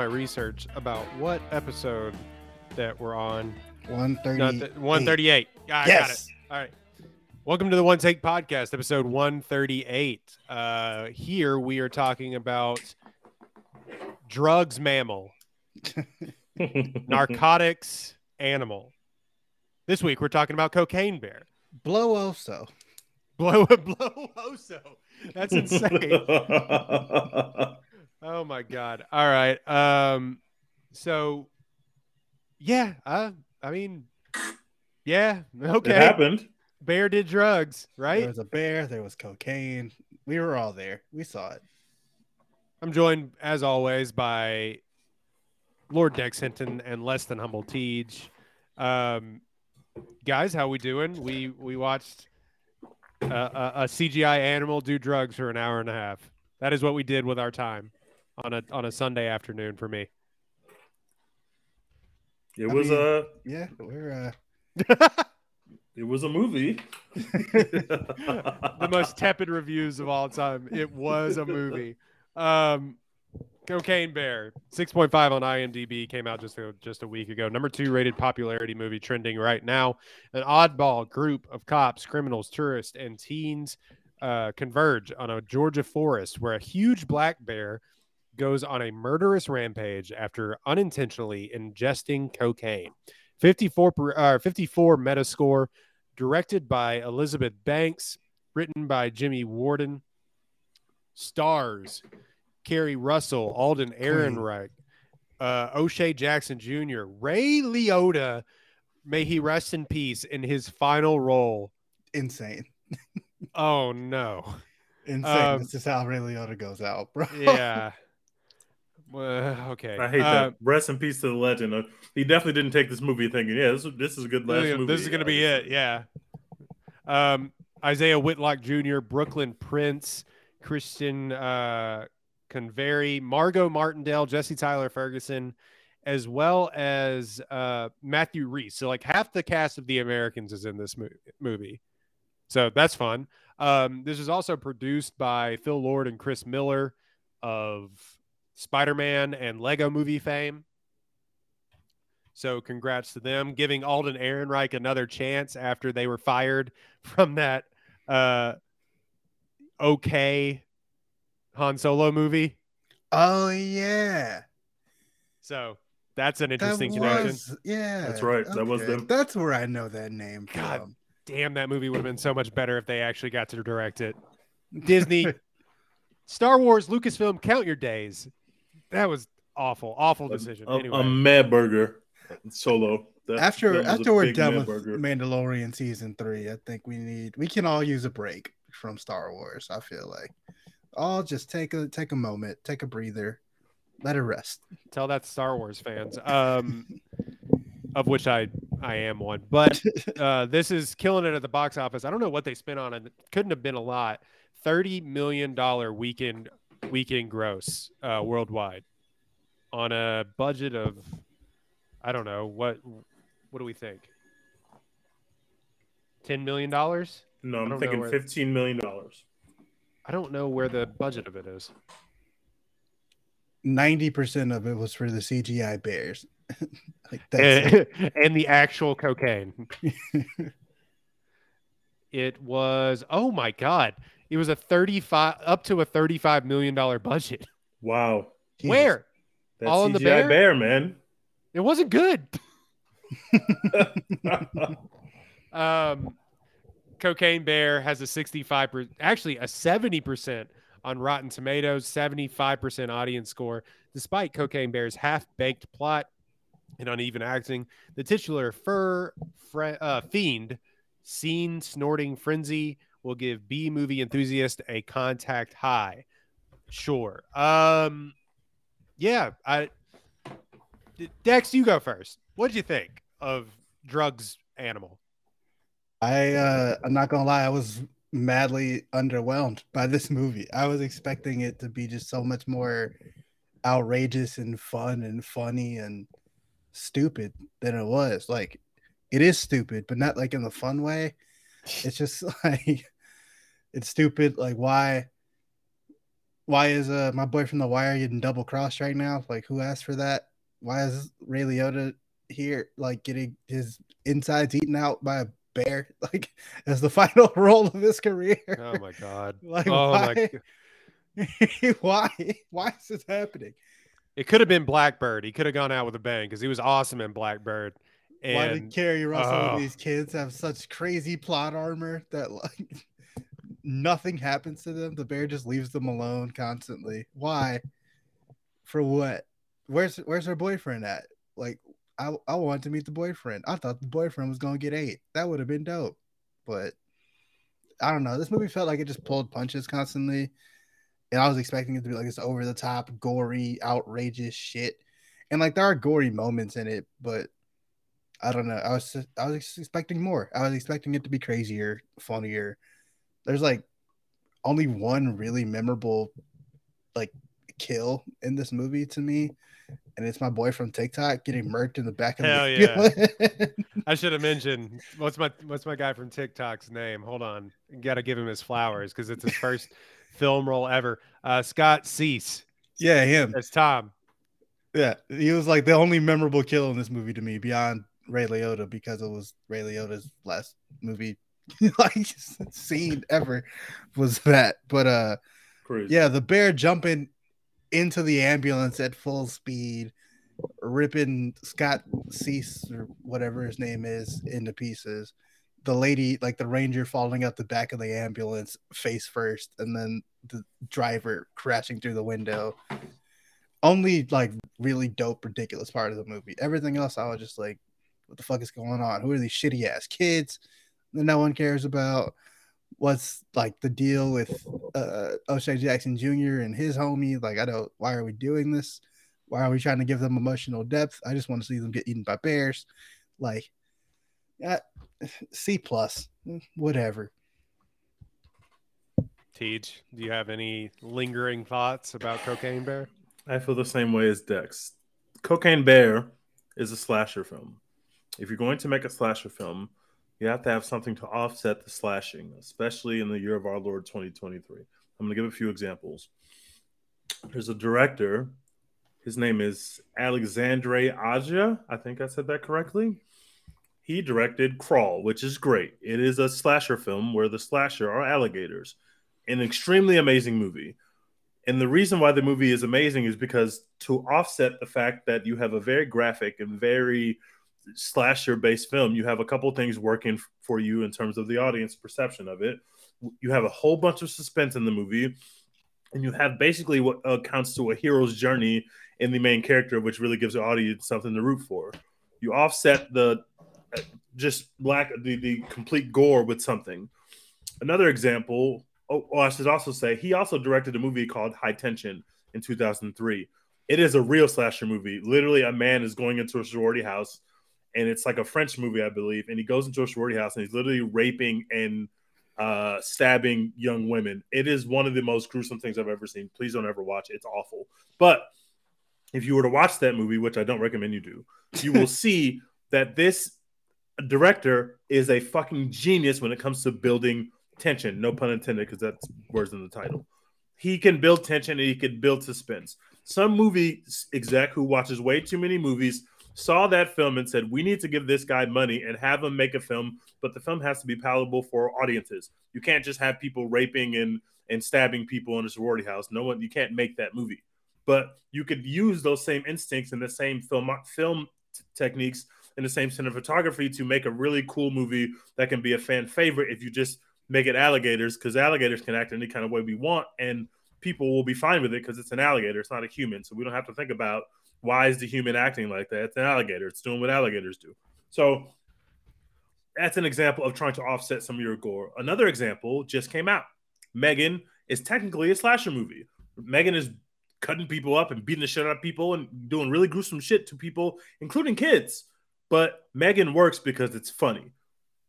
my research about what episode that we're on. One thirty. Not the, 138. Yeah, I got it. Yes. All right. Welcome to the One Take Podcast, episode 138. Uh, here we are talking about drugs, mammal, narcotics, animal. This week we're talking about cocaine bear. Blow also. Blow blow oso. That's insane. Oh my god. All right. Um so yeah, I I mean yeah, okay. It happened. Bear did drugs, right? There was a bear. There was cocaine. We were all there. We saw it. I'm joined as always by Lord Dex Hinton and less than humble Teej. Um guys, how we doing? We we watched uh, a, a CGI animal do drugs for an hour and a half. That is what we did with our time on a on a Sunday afternoon for me. It I was mean- a Yeah, we're it was a movie. the most tepid reviews of all time. It was a movie. Um, Cocaine Bear, six point five on IMDb, came out just a, just a week ago. Number two rated popularity movie trending right now. An oddball group of cops, criminals, tourists, and teens uh, converge on a Georgia forest where a huge black bear goes on a murderous rampage after unintentionally ingesting cocaine. 54 uh, 54 Metascore, directed by Elizabeth Banks, written by Jimmy Warden. Stars Keri Russell, Alden Ehrenreich, uh, O'Shea Jackson Jr., Ray Liotta. May he rest in peace in his final role. insane. Oh no! Insane. Um, this is how Ray Liotta goes out, bro. Yeah. well, okay. I hate Uh, that. Rest in peace to the legend. Uh, he definitely didn't take this movie thinking, yeah, this, this is a good last this, movie. this is going to be it. Yeah. Um, Isaiah Whitlock Jr., Brooklyn Prince, Christian uh, Convery, Margot Martindale, Jesse Tyler Ferguson, as well as uh, Matthew Rhys. So, like half the cast of The Americans is in this mo- movie. So that's fun. Um, this is also produced by Phil Lord and Chris Miller of Spider Man and Lego movie fame. So congrats to them, giving Alden Ehrenreich another chance after they were fired from that uh, okay Han Solo movie. Oh yeah. So that's an That interesting connection. yeah. That's right. That was them. That's where I know that name God. from. Damn, that movie would have been so much better if they actually got to direct it. Disney, Star Wars, Lucasfilm, count your days. That was awful, awful decision. A, anyway, a mad burger solo. That- that after was a after we're done with burger. Mandalorian season three, I think we need we can all use a break from Star Wars. I feel like all just take a take a moment, take a breather, let it rest. tell that Star Wars fans, um, of which I I am one. But uh, this is killing it at the box office. I don't know what they spent on it. It couldn't have been a lot. Thirty million dollar weekend weekend gross uh, worldwide on a budget of I don't know what what do we think? Ten million dollars? No, I I'm don't know thinking where- fifteen million dollars. I don't know where the budget of it is. Ninety percent of it was for the CGI bears. like that's it. and the actual cocaine. it was oh my god. It was a 35 up to a 35 million dollar budget. Wow. Jesus. Where? That All in the bear? bear, man. It wasn't good. Um Cocaine Bear has a 65 per, actually a 70% on Rotten Tomatoes, 75% audience score. Despite Cocaine Bear's half-baked plot, and uneven acting. The titular fur fre- uh, fiend, scene snorting frenzy, will give B movie enthusiast a contact high. Sure. Um, yeah. I Dex, you go first. What'd you think of Drugs Animal? I uh I'm not gonna lie, I was madly underwhelmed by this movie. I was expecting it to be just so much more outrageous and fun and funny and stupid than it was. Like it is stupid, but not like in the fun way. It's just like it's stupid. Like why why is uh my boy from the wire getting double crossed right now? Like who asked for that? Why is Ray Liotta here like getting his insides eaten out by a bear like as the final role of his career? Oh my god. like oh my why? g- why? Why is this happening? It could have been Blackbird. He could have gone out with a bang because he was awesome in Blackbird. Why did Keri Russell oh. and these kids have such crazy plot armor that like nothing happens to them? The bear just leaves them alone constantly. Why? For what? Where's where's her boyfriend at? Like I I wanted to meet the boyfriend. I thought the boyfriend was gonna get eight. That would have been dope. But I don't know. This movie felt like it just pulled punches constantly. And I was expecting it to be like this over the top, gory, outrageous shit. And like there are gory moments in it, but I don't know. I was I was expecting more. I was expecting it to be crazier, funnier. There's like only one really memorable like kill in this movie to me, and it's my boy from TikTok getting murked in the back of Hell the yeah. I should have mentioned what's my what's my guy from TikTok's name? Hold on. Got to give him his flowers because it's his first film role ever. Uh, Scott Seiss. yeah, him. It's Tom. Yeah, he was like the only memorable kill in this movie to me beyond Ray Liotta because it was Ray Liotta's last movie like scene ever was that. But uh Crazy. yeah, the bear jumping into the ambulance at full speed, ripping Scott Seiss or whatever his name is into pieces. The lady, like the ranger, falling out the back of the ambulance face first, and then the driver crashing through the window. Only like really dope, ridiculous part of the movie. Everything else, I was just like, "What the fuck is going on? Who are these shitty ass kids that no one cares about?" what's like the deal with uh O'Shea Jackson Jr. and his homie? Like, I don't why are we doing this? Why are we trying to give them emotional depth? I just want to see them get eaten by bears. Like, uh, C plus, whatever. Teej, do you have any lingering thoughts about Cocaine Bear? I feel the same way as Dex. Cocaine Bear is a slasher film. If you're going to make a slasher film, you have to have something to offset the slashing, especially in the year of our Lord 2023. I'm going to give a few examples. There's a director. His name is Alexandre Aja. I think I said that correctly. He directed Crawl, which is great. It is a slasher film where the slasher are alligators. An extremely amazing movie. And the reason why the movie is amazing is because to offset the fact that you have a very graphic and very slasher based film, you have a couple things working for you in terms of the audience perception of it. You have a whole bunch of suspense in the movie, and you have basically what accounts to a hero's journey in the main character, which really gives the audience something to root for. You offset the uh, just black the, the complete gore with something. Another example, oh, oh, I should also say, he also directed a movie called High Tension in 2003. It is a real slasher movie. Literally, a man is going into a sorority house and it's like a French movie, I believe. And he goes into a sorority house and he's literally raping and uh, stabbing young women. It is one of the most gruesome things I've ever seen. Please don't ever watch it. It's awful. But if you were to watch that movie, which I don't recommend you do, you will see that this director is a fucking genius when it comes to building tension. No pun intended, because that's words in the title. He can build tension and he can build suspense. Some movie exec who watches way too many movies saw that film and said, "We need to give this guy money and have him make a film, but the film has to be palatable for audiences. You can't just have people raping and and stabbing people in a sorority house. No one, you can't make that movie. But you could use those same instincts and the same film film t- techniques and the same cinematography to make a really cool movie that can be a fan favorite if you just make it alligators because alligators can act any kind of way we want and people will be fine with it because it's an alligator it's not a human so we don't have to think about Why is the human acting like that? It's an alligator. It's doing what alligators do. So that's an example of trying to offset some of your gore. Another example just came out. Megan is technically a slasher movie. Megan is cutting people up and beating the shit out of people and doing really gruesome shit to people, including kids. But Megan works because it's funny.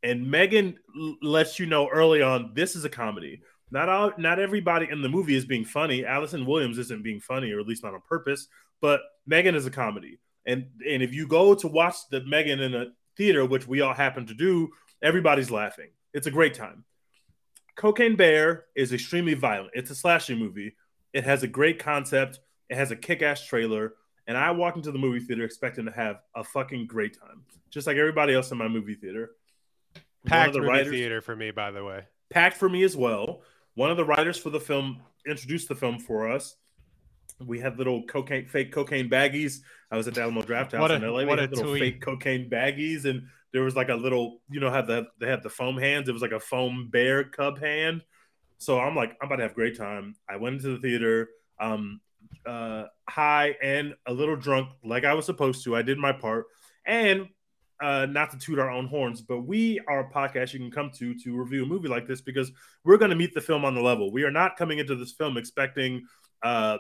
And Megan l- lets you know early on this is a comedy. Not all, not everybody in the movie is being funny. Allison Williams isn't being funny, or at least not on purpose. But Megan is a comedy. And and if you go to watch the Megan in a theater, which we all happen to do, everybody's laughing. It's a great time. Cocaine Bear is extremely violent. It's a slasher movie. It has a great concept. It has a kick-ass trailer. And I walked into the movie theater expecting to have a fucking great time, just like everybody else in my movie theater. Packed the movie writers- theater for me, by the way. packed for me as well. One of the writers for the film introduced the film for us. We had little cocaine, fake cocaine baggies. I was at the Alamo Drafthouse a- in LA. what a had little tweet. fake cocaine baggies, and there was like a little, you know, how the they had the foam hands. It was like a foam bear cub hand. So I'm like, I'm about to have a great time. I went into the theater, um, uh, high and a little drunk, like I was supposed to. I did my part, and uh, not to toot our own horns, but we are a podcast you can come to to review a movie like this because we're going to meet the film on the level. We are not coming into this film expecting uh,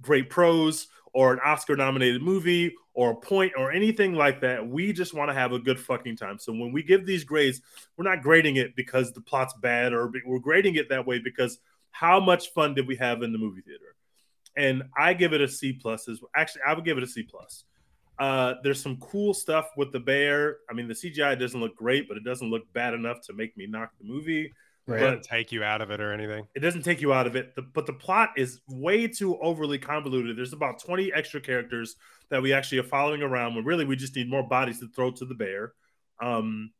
great prose or an Oscar nominated movie or a point or anything like that. We just want to have a good fucking time. So when we give these grades, we're not grading it because the plot's bad or we're grading it that way because how much fun did we have in the movie theater? And I give it a C plus. Is actually I would give it a C plus. Uh, there's some cool stuff with the bear. I mean, the CGI doesn't look great, but it doesn't look bad enough to make me knock the movie. It Right. doesn't take you out of it or anything. It doesn't take you out of it, the, but the plot is way too overly convoluted. There's about 20 extra characters that we actually are following around when really we just need more bodies to throw to the bear. Um,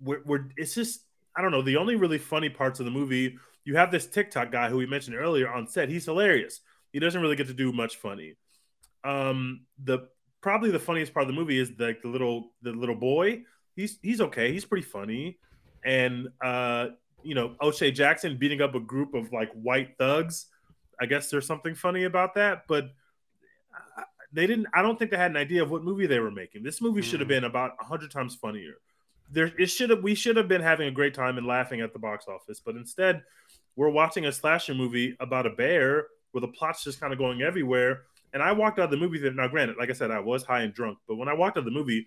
we're, we're it's just I don't know. The only really funny parts of the movie, you have this TikTok guy who we mentioned earlier on set. He's hilarious. He doesn't really get to do much funny. Um, the probably the funniest part of the movie is like the little the little boy. He's he's okay. He's pretty funny, and uh, you know O'Shea Jackson beating up a group of like white thugs. I guess there's something funny about that, but uh, they didn't. I don't think they had an idea of what movie they were making. This movie should have Mhm. been about a hundred times funnier. There, it should have. We should have been having a great time and laughing at the box office, but instead, we're watching a slasher movie about a bear where the plot's just kind of going everywhere. And I walked out of the movie theater. Now, granted, like I said, I was high and drunk, but when I walked out of the movie,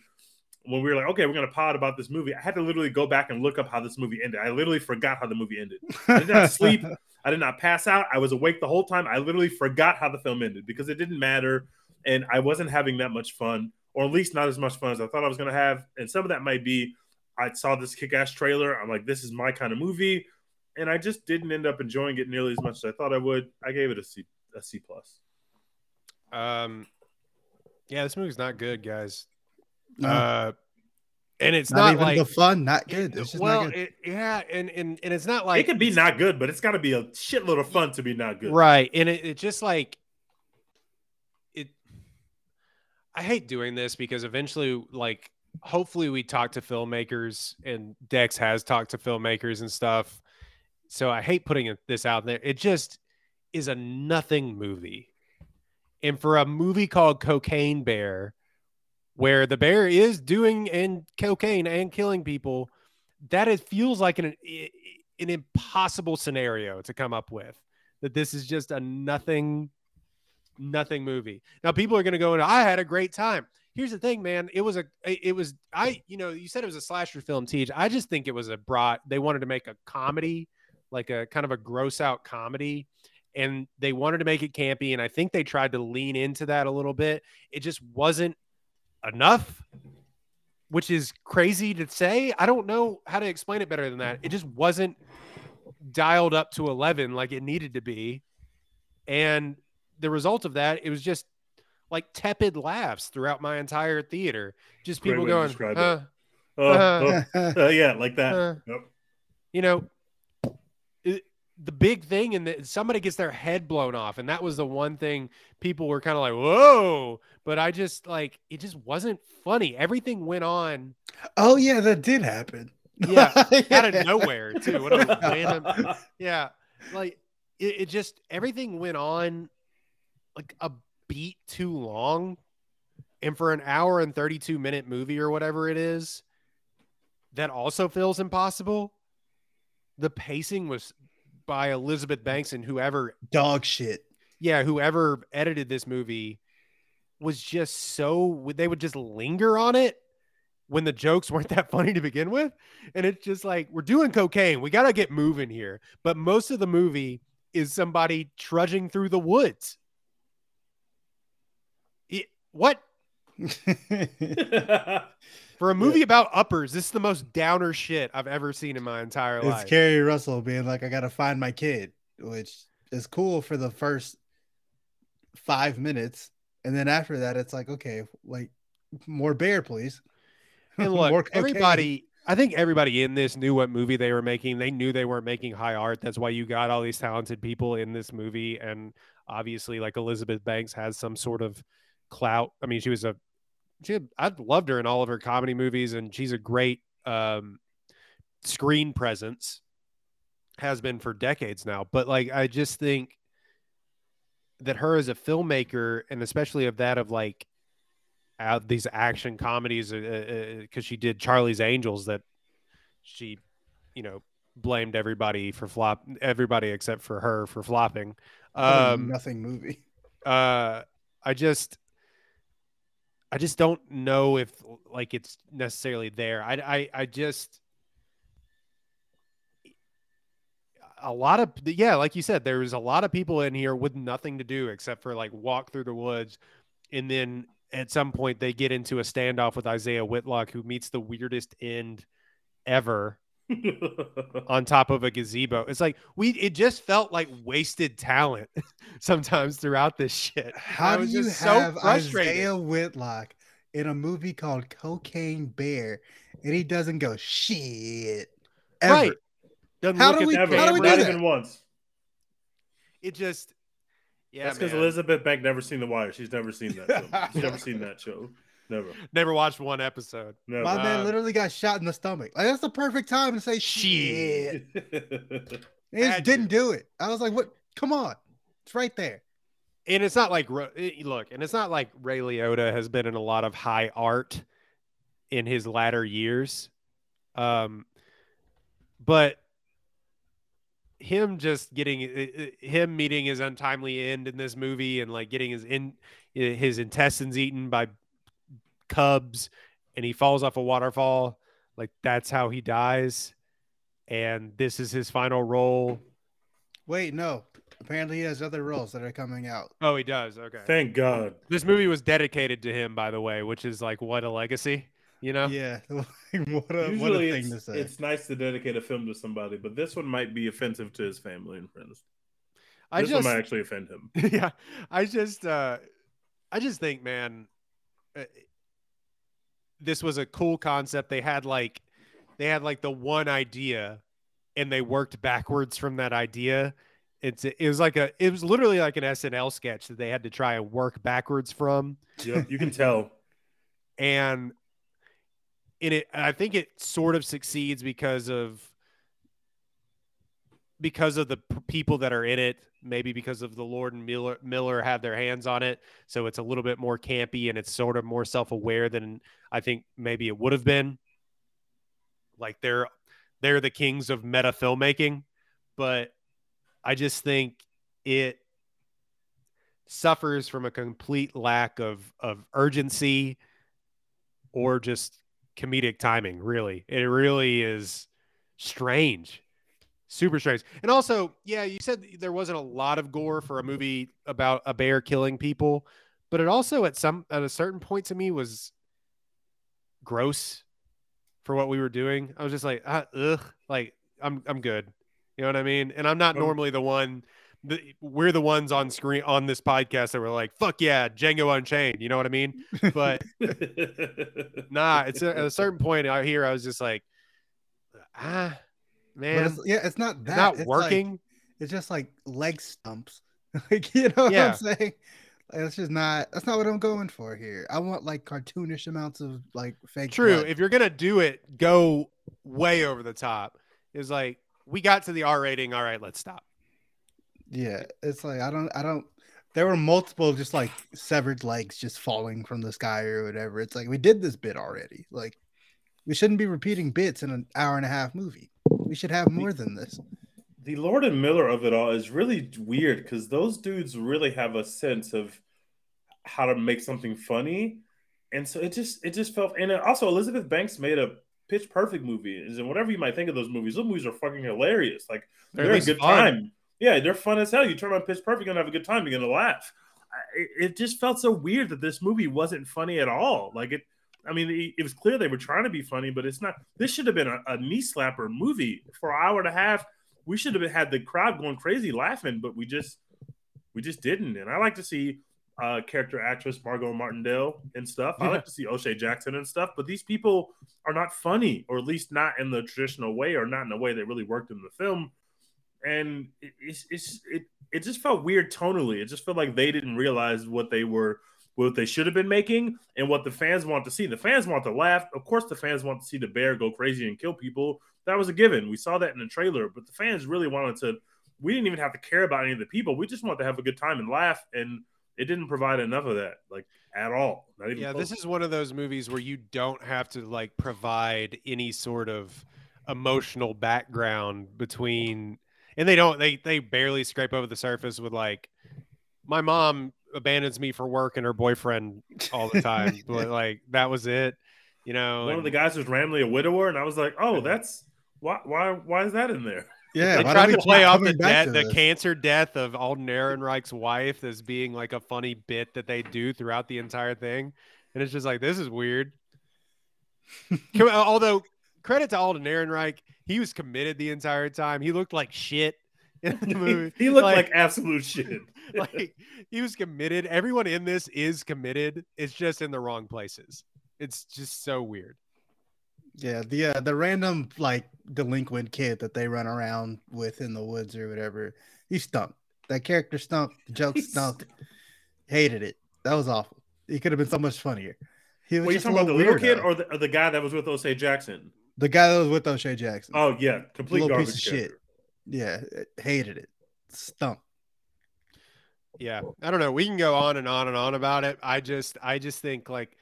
when we were like, okay, we're gonna pod about this movie, I had to literally go back and look up how this movie ended. I literally forgot how the movie ended. I did not sleep. I did not pass out. I was awake the whole time. I literally forgot how the film ended because it didn't matter, and I wasn't having that much fun, or at least not as much fun as I thought I was gonna have. And some of that might be I saw this kick-ass trailer. I'm like, this is my kind of movie, and I just didn't end up enjoying it nearly as much as I thought I would. I gave it a C, a C plus. Um, yeah, this movie's not good, guys. No, Uh, and it's not, not, even like the fun. Not good. It's just well, not good. It, yeah, and and and it's not like it could be not good, but it's got to be a shitload of fun to be not good. right, and it, it just like it. I hate doing this because eventually, like, hopefully, we talk to filmmakers, and Dex has talked to filmmakers and stuff. So I hate putting this out there. It just is a nothing movie, and for a movie called Cocaine Bear, where the bear is doing and cocaine and killing people, that it feels like an an impossible scenario to come up with. That this is just a nothing, nothing movie. Now people are going to go and I had a great time. Here's the thing, man. It was a, it was I, you know, you said it was a slasher film. Teej. I just think it was a broad. They wanted to make a comedy, like a kind of a gross out comedy, and they wanted to make it campy. And I think they tried to lean into that a little bit. It just wasn't enough which is crazy to say. I don't know how to explain it better than that. It just wasn't dialed up to 11 like it needed to be. And the result of that, it was just like tepid laughs throughout my entire theater. Just Great people way going, huh, Uh, oh, uh, yeah, like that. huh. Yep. you know, it, the big thing and somebody gets their head blown off. And that was the one thing people were kind of like, whoa. But I just like, it just wasn't funny. Everything went on. oh yeah, that did happen. Yeah, out of nowhere too. What a random, yeah. Like it, it just everything went on like a beat too long. And for an hour and 32 minute movie or whatever it is, that also feels impossible. The pacing was by Elizabeth Banks and whoever Dog shit. yeah, whoever edited this movie was just so they would just linger on it when the jokes weren't that funny to begin with. And it's just like, we're doing cocaine. We got to get moving here. But most of the movie is somebody trudging through the woods. It- what? For a movie about uppers, this is the most downer shit I've ever seen in my entire it's life. It's Keri Russell being like, I gotta find my kid, which is cool for the first five minutes. And then after that, it's like, okay, like more bear, please. And look, everybody, I think everybody in this knew what movie they were making. They knew they weren't making high art. That's why you got all these talented people in this movie. And obviously, like Elizabeth Banks has some sort of clout. I mean, she was a, she had, I loved her in all of her comedy movies, and she's a great um, screen presence, has been for decades now. But like, I just think that her as a filmmaker, and especially of that of like, out these action comedies because she did Charlie's Angels that she, you know, blamed everybody for flop, everybody except for her for flopping. Um, nothing movie. uh, I just, I just don't know if like it's necessarily there. I, I, I just. A lot of yeah, like you said, there was a lot of people in here with nothing to do except for like walk through the woods, and then at some point they get into a standoff with Isaiah Whitlock, who meets the weirdest end ever on top of a gazebo. It's like we it just felt like wasted talent sometimes throughout this shit. How do you just have so frustrated. Isaiah Whitlock in a movie called Cocaine Bear and he doesn't go shit ever? Right. Doesn't How look do we- the Never, how do we do not camera. that? even once. It just yeah, That's because. Elizabeth Bank never seen The Wire. She's never seen that. Show. She's never seen that show. Never. never watched one episode. Never. My man Uh, literally got shot in the stomach. Like that's the perfect time to say shit. Shit. And he just didn't do it. I was like, what? Come on. It's right there. And it's not like look, and it's not like Ray Liotta has been in a lot of high art in his latter years. Um but him just getting eh, eh, him meeting his untimely end in this movie and like getting his in eh, his intestines eaten by cubs and he falls off a waterfall like that's how he dies and this is his final role Wait, no. Apparently he has other roles that are coming out. oh he does okay Thank God. this movie was dedicated to him by the way which is like what a legacy you know Yeah. what a what a Usually thing to it's, say. it's nice to dedicate a film to somebody, but this one might be offensive to his family and friends. i this just one might actually offend him. yeah i just uh i just think man uh, this was a cool concept they had like they had like the one idea and they worked backwards from that idea it's it was like a it was literally like an snl sketch that they had to try and work backwards from Yep, you can tell. and in it i think it sort of succeeds because of because of the people that are in it. Maybe because of the lord and miller miller had their hands on it. So it's a little bit more campy and it's sort of more self-aware than i think maybe it would have been. Like they're they're the kings of meta filmmaking but i just think it suffers from a complete lack of of urgency or just comedic timing really. It really is strange super strange. And also yeah you said there wasn't a lot of gore for a movie about a bear killing people but it also at some at a certain point to me was gross for what we were doing. I was just like ah, ugh like i'm i'm good. You know what i mean? And i'm not Um, normally the one we're the ones on screen on this podcast that were like fuck yeah django unchained you know what i mean but nah it's a, at a certain point out here i was just like ah man it's, yeah, it's not it's that. not It's like- working it's just like leg stumps. like you know what I'm saying? Like, that's just not. That's not what I'm going for here. I want like cartoonish amounts of like fake. true blood. if you're gonna do it go way over the top Is like we got to the r rating all right let's stop Yeah, it's like I don't I don't there were multiple just like severed legs just falling from the sky or whatever. It's like we did this bit already. Like we shouldn't be repeating bits in an hour and a half movie. We should have more than this. the Lord and Miller of it all is really weird because those dudes really have a sense of how to make something funny, and so it just it just felt. And also, Elizabeth Banks made a Pitch Perfect movie, and whatever you might think of those movies, those movies are fucking hilarious. Like They're they're, a good fun. time. Yeah, they're fun as hell. You turn on Pitch Perfect, you're gonna have a good time. You're gonna laugh. I- It, it just felt so weird that this movie wasn't funny at all. Like it. I mean, it, it was clear they were trying to be funny, but it's not. This should have been a, a knee slapper movie for an hour and a half we should have had the crowd going crazy laughing, but we just we just didn't. And I like to see uh character actress Margot Martindale and stuff. I like to see O'Shea Jackson and stuff, but these people are not funny, or at least not in the traditional way, or not in the way that really worked in the film. And it, it's, it's it it just felt weird tonally. It just felt like they didn't realize what they were what they should have been making and what the fans want to see. The fans want to laugh. Of course, the fans want to see the bear go crazy and kill people. That was a given. We saw that in the trailer, but the fans really wanted to. We didn't even have to care about any of the people. We just wanted to have a good time and laugh, and it didn't provide enough of that, like at all. Not even Yeah, close. this is one of those movies where you don't have to like provide any sort of emotional background between and they don't they they barely scrape over the surface with like my mom abandons me for work and her boyfriend all the time. but like that was it. You know, one of the guys was randomly a widower, and I was like, "Oh, that's why? Why? Why is that in there?" Yeah, they why tried to play off the death, the cancer death of Alden Ehrenreich's wife as being like a funny bit that they do throughout the entire thing, and it's just like this is weird. Although credit to Alden Ehrenreich, he was committed the entire time. He looked like shit in the movie. he looked like, absolute shit. like he was committed. Everyone in this is committed. It's just in the wrong places. It's just so weird. Yeah, the uh, the random like delinquent kid that they run around with in the woods or whatever, he stunk. That character stunk. The joke He stunk. Hated it. That was awful. He could have been so much funnier. He was Were you a talking about the little little kid or the, or the guy that was with O'Shea Jackson? The guy that was with O'Shea Jackson? Oh yeah, complete Little garbage piece of character. shit. Yeah, hated it. Stunk. Yeah, I don't know. We can go on and on and on about it. I just, I just think like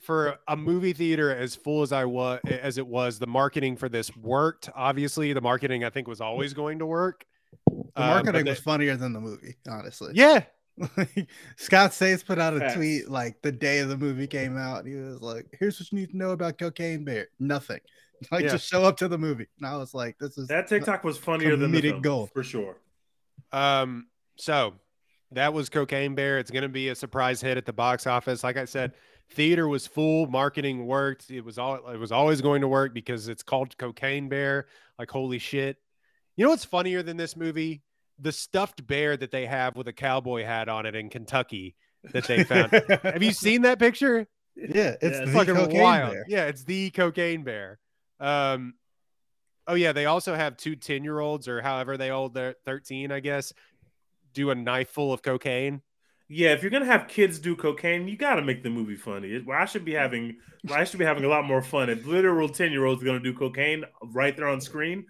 for a movie theater as full as I was, as it was, the marketing for this worked. Obviously, the marketing I think was always going to work. The Um, but marketing the- was funnier than the movie, honestly. yeah, Scott Seiss put out a Facts. tweet like the day the movie came out. He was like, "Here's what you need to know about Cocaine Bear. Nothing. Like Yeah. just show up to the movie." And I was like, "This is That TikTok was funnier than the Comedic film, gold. for sure. Um, so that was Cocaine Bear. It's going to be a surprise hit at the box office. Like I said, theater was full, marketing worked. It was all it was always going to work because it's called Cocaine Bear. Like holy shit. You know what's funnier than this movie? The stuffed bear that they have with a cowboy hat on it in Kentucky that they found. have you seen that picture? yeah, it's Yeah, the fucking Cocaine wild. Bear. Yeah, it's the cocaine bear. Um, oh yeah, they also have two 10 year olds or however they old, they're 13, I guess, do a knife full of cocaine. Yeah, if you're gonna have kids do cocaine, you got to make the movie funny. It- I should be having, I should be having a lot more fun. If literal ten year olds are going to do cocaine right there on screen,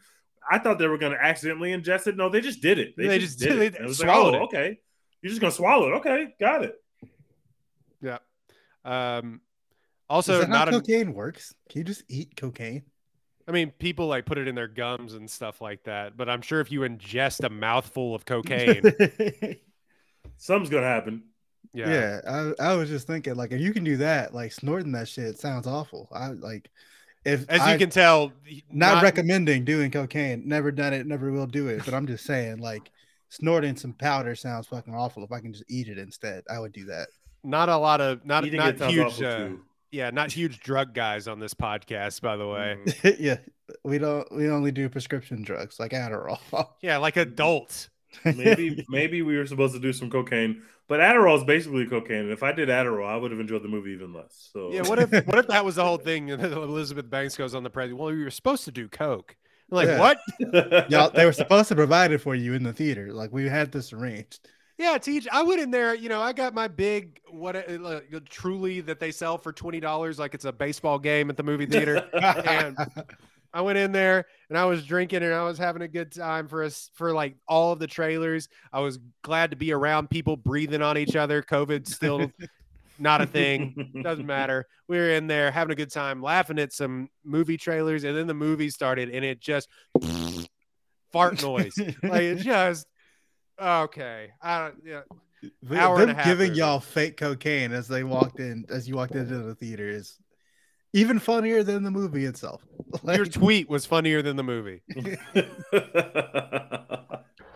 I thought they were going to accidentally ingest it. No, they just did it. They, They just, just did did it. it. it was Swallowed like, oh, it. okay, you're just gonna swallow it. Okay, got it. Yeah. Um, Is also that how not a, cocaine works? Can you just eat cocaine? I mean, people like put it in their gums and stuff like that, but I'm sure if you ingest a mouthful of cocaine, Something's gonna happen. yeah. yeah, I, I was just thinking like if you can do that, like snorting that shit sounds awful. I like if As I, you can tell, not, recommending doing cocaine. Never done it, never will do it. But I'm just saying, like, snorting some powder sounds fucking awful. If I can just eat it instead, I would do that. not a lot of not Eating not huge awful, uh, yeah, not huge drug guys on this podcast, by the way. Yeah, we don't. We only do prescription drugs like Adderall. Yeah, like adults. Maybe maybe we were supposed to do some cocaine, but Adderall is basically cocaine. And if I did Adderall, I would have enjoyed the movie even less. So Yeah, what if what if that was the whole thing? And Elizabeth Banks goes on the president. Well, you were supposed to do coke. I'm like Yeah. what? Y'all, they were supposed to provide it for you in the theater. Like we had this arranged. Yeah, Teej. I went in there. You know, I got my big what uh, like, truly that they sell for twenty dollars, like it's a baseball game at the movie theater. and I went in there and I was drinking and I was having a good time for us for like all of the trailers. I was glad to be around people breathing on each other. COVID still not a thing. Doesn't matter. We were in there having a good time, laughing at some movie trailers, and then the movie started and it just fart noise. like it just okay. I don't yeah. Them hour and giving movie. y'all fake cocaine as they walked in, as you walked into the theater is even funnier than the movie itself. Your tweet was funnier than the movie.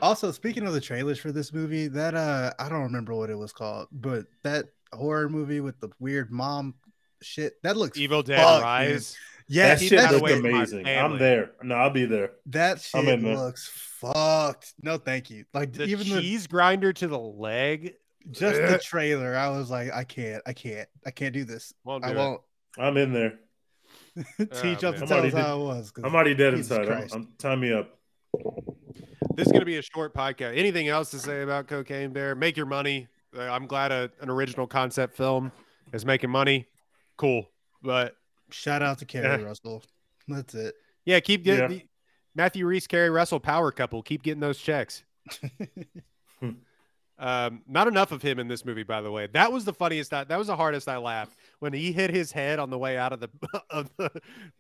also, speaking of the trailers for this movie, that uh, I don't remember what it was called, but that horror movie with the weird mom shit that looks Evil Dead fuck, Rise. yeah, that keep shit that looked away from my amazing. I'm there. No, I'll be there. that I'm shit in there. looks fucked. No, thank you. Like even The even cheese grinder to the leg. just the trailer, I was like, I can't, I can't, I can't do this. I won't I do it. Won't. I'm in there. Teej Oh, up to man. tell I'm us how it was. 'cause I'm already dead Jesus inside. I'm, I'm time me up. This is going to be a short podcast. Anything else to say about Cocaine Bear? Make your money. Uh, I'm glad a, an original concept film is making money. Cool. But Shout out to Keri Russell. That's it. yeah, keep getting Yeah. the Matthew Rhys, Keri Russell power couple. Keep getting those checks. um, not enough of him in this movie, by the way. That was the funniest. I, that was the hardest I laughed when he hit his head on the way out of the of the,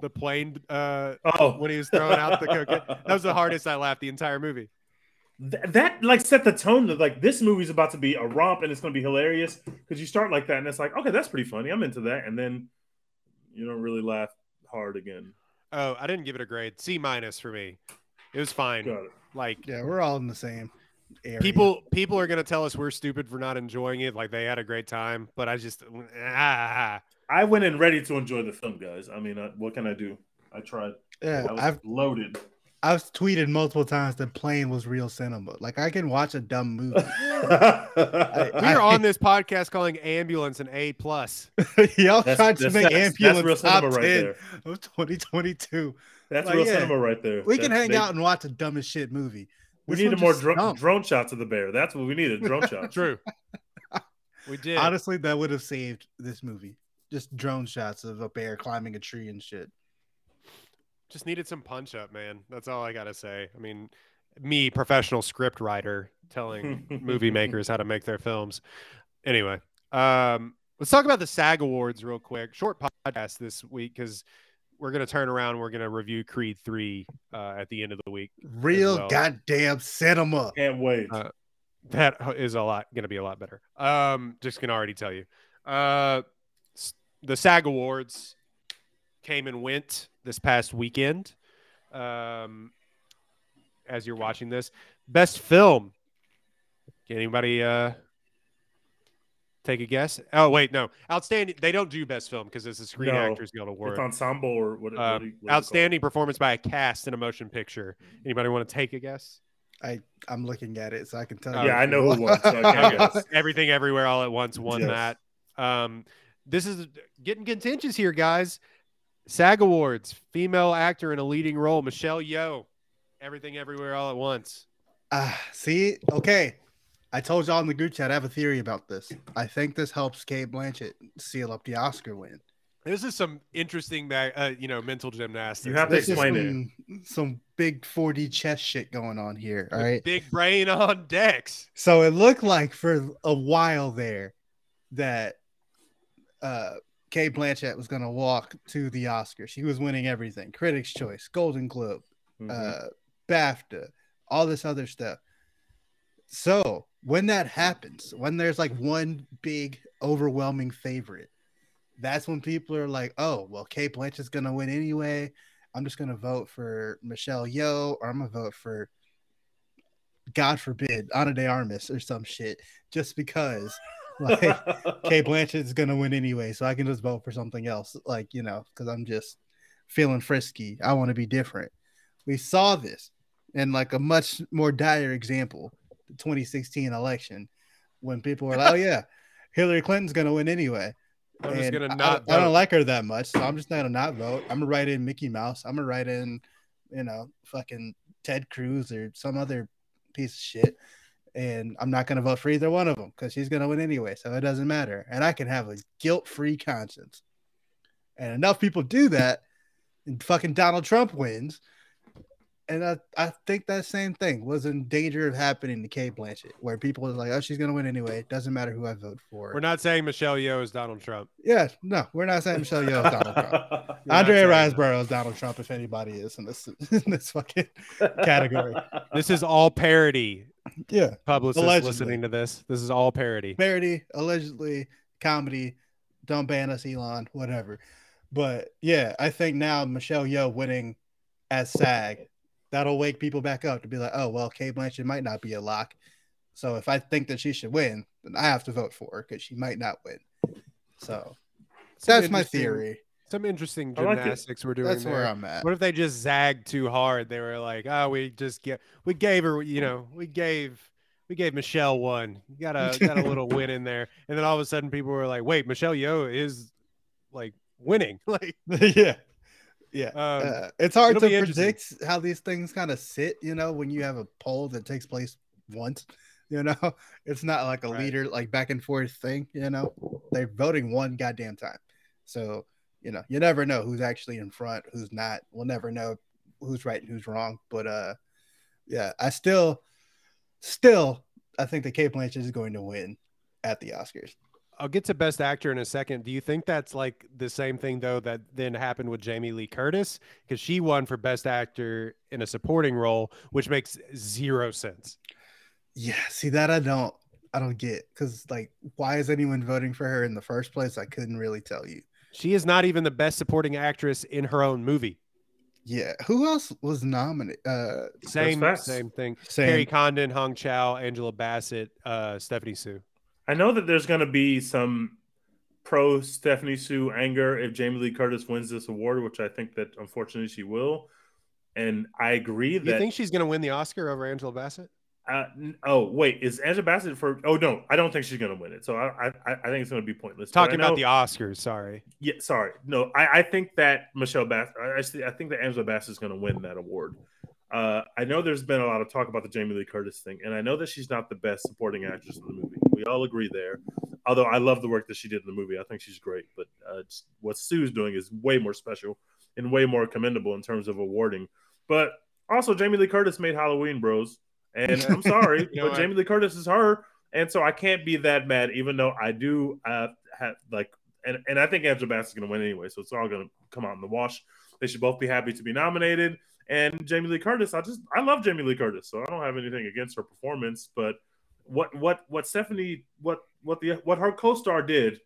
the plane uh, Oh, when he was throwing out the cocaine. That was the hardest I laughed the entire movie. Th- that like set the tone that like this movie's about to be a romp and it's going to be hilarious because you start like that and it's like okay that's pretty funny I'm into that and then you don't really laugh hard again. Oh, I didn't give it a grade. C minus for me. It was fine. Got it. Like yeah, we're all in the same area. people people are gonna tell us we're stupid for not enjoying it. Like they had a great time, but I just ah, I went in ready to enjoy the film, guys. I mean, I, what can I do? I tried. yeah, I was I've loaded. I've tweeted multiple times that plane was real cinema. Like I can watch a dumb movie. we I- are on this podcast calling ambulance an A plus. Y'all That's- tried to make that's- that's ambulance real top cinema right 10 there. of 2022. That's Like, real yeah, cinema right there. We can hang they- out and watch a dumbest shit movie. We This needed more just dro- dumb. drone shots of the bear. That's what we needed. Drone shots. True. We did. Honestly, that would have saved this movie. Just drone shots of a bear climbing a tree and shit. Just needed some punch up, man. That's all I gotta say. I mean, me, professional script writer, telling movie makers how to make their films. Anyway, um, let's talk about the SAG Awards real quick. Short podcast this week because we're gonna turn around. and We're gonna review Creed three uh, at the end of the week. Real well. goddamn cinema. Can't wait. Uh, That is a lot gonna be a lot better. Um, just can already tell you. Uh, the SAG Awards came and went this past weekend. Um, as you're watching this, best film. Can anybody uh take a guess? Oh wait, no, outstanding. They don't do best film because it's a Screen No, Actors Guild Award. it's ensemble or what? what Uh, you- what do you call it? outstanding performance by a cast in a motion picture. Anybody want to take a guess? I I'm looking at it so I can tell. You. Yeah, I know who won. So I guess. Everything Everywhere All at Once won Yes. that. Um, this is getting contentious here, guys. SAG Awards, female actor in a leading role, Michelle Yeoh. Everything Everywhere All at Once. Ah, see, okay. I told y'all in the group chat I have a theory about this. I think this helps Cate Blanchett seal up the Oscar win. This is some interesting, uh, you know, mental gymnastics. You have to This is explain it. some, some big 4D chess shit going on here. All right. Big brain on Dex. So it looked like for a while there that uh Cate Blanchett was gonna walk to the Oscar. She was winning everything: Critics' Choice, Golden Globe, Mhm. uh, BAFTA, all this other stuff. So when that happens, when there's like one big overwhelming favorite, that's when people are like, "Oh, well, Cate Blanchett's gonna win anyway. I'm just gonna vote for Michelle Yeoh, or I'm gonna vote for, God forbid, Ana de Armas or some shit, just because like Cate Blanchett's gonna win anyway, so I can just vote for something else, like you know, because I'm just feeling frisky. I want to be different. We saw this in like a much more dire example, the 2016 election, when people were like, "Oh yeah, Hillary Clinton's gonna win anyway." I'm just gonna not. I, I don't like her that much, so I'm just gonna not vote. I'm gonna write in Mickey Mouse. I'm gonna write in, you know, fucking Ted Cruz or some other piece of shit, and I'm not gonna vote for either one of them because she's gonna win anyway, so it doesn't matter. And I can have a guilt-free conscience. And enough people do that, and fucking Donald Trump wins. And I, I think that same thing was in danger of happening to Cate Blanchett, where people was like, "Oh, she's gonna win anyway. It doesn't matter who I vote for." We're not saying Michelle Yeoh is Donald Trump. yeah, no, we're not saying Michelle Yeoh is Donald Trump. Andrea. Riseborough is Donald Trump, if anybody is in this in this fucking category. This is all parody. Yeah, Publicists Allegedly. listening to this. This is all parody. parody, allegedly comedy. Don't ban us, Elon. Whatever. But yeah, I think now Michelle Yeoh winning as SAG, that'll wake people back up to be like, oh well, Cate Blanchett might not be a lock. So if I think that she should win, then I have to vote for her because she might not win. So Some that's my theory. Some interesting I like gymnastics we're doing That's there. where I'm at. What if they just zagged too hard? They were like, "Oh, we just get, we gave her, you know, we gave, we gave Michelle one. You got a got a little win in there." And then all of a sudden, people were like, "Wait, Michelle Yeoh is like winning." Like, yeah. Yeah. Um, Uh, it's hard to predict how these things kind of sit, you know, when you have a poll that takes place once, you know, it's not like a Right. leader, like back and forth thing, you know, they're voting one goddamn time. So, you know, you never know who's actually in front, who's not. We'll never know who's right and who's wrong. But, uh, yeah, I still, still, I think that Cate Blanchett is going to win at the Oscars. I'll get to Best Actor in a second. Do you think that's like the same thing though that then happened with Jamie Lee Curtis because she won for Best Actor in a supporting role, which makes zero sense. Yeah, see that I don't I don't get because like why is anyone voting for her in the first place? I couldn't really tell you. She is not even the best supporting actress in her own movie. Yeah, who else was nominated? Uh, Same, fast. same thing. same. Kerry Condon, Hong Chau, Angela Bassett, uh, Stephanie Sue. I know that there's going to be some pro Stephanie Sue anger if Jamie Lee Curtis wins this award, which I think that unfortunately she will. And I agree Do you think she's going to win the Oscar over Angela Bassett? uh, oh wait, is Angela Bassett for? Oh no, I don't think she's going to win it. So I, I, I think it's going to be pointless. Talking about the Oscars, sorry. Yeah, sorry. No, I, I think that Michelle Bass. I, I I think that Angela Bassett is going to win that award. Uh, I know there's been a lot of talk about the Jamie Lee Curtis thing, and I know that she's not the best supporting actress in the movie. We all agree there. Although I love the work that she did in the movie, I think she's great. But uh, what Sue's doing is way more special and way more commendable in terms of awarding. But also, Jamie Lee Curtis made Halloween Bros, and I'm sorry, You know but what? Jamie Lee Curtis is her, and so I can't be that mad. Even though I do uh, have like and, and I think Angela Bassett's going to win anyway, so it's all going to come out in the wash. They should both be happy to be nominated. And Jamie Lee Curtis, I just I love Jamie Lee Curtis, so I don't have anything against her performance. But what what what Stephanie what what the what her co-star did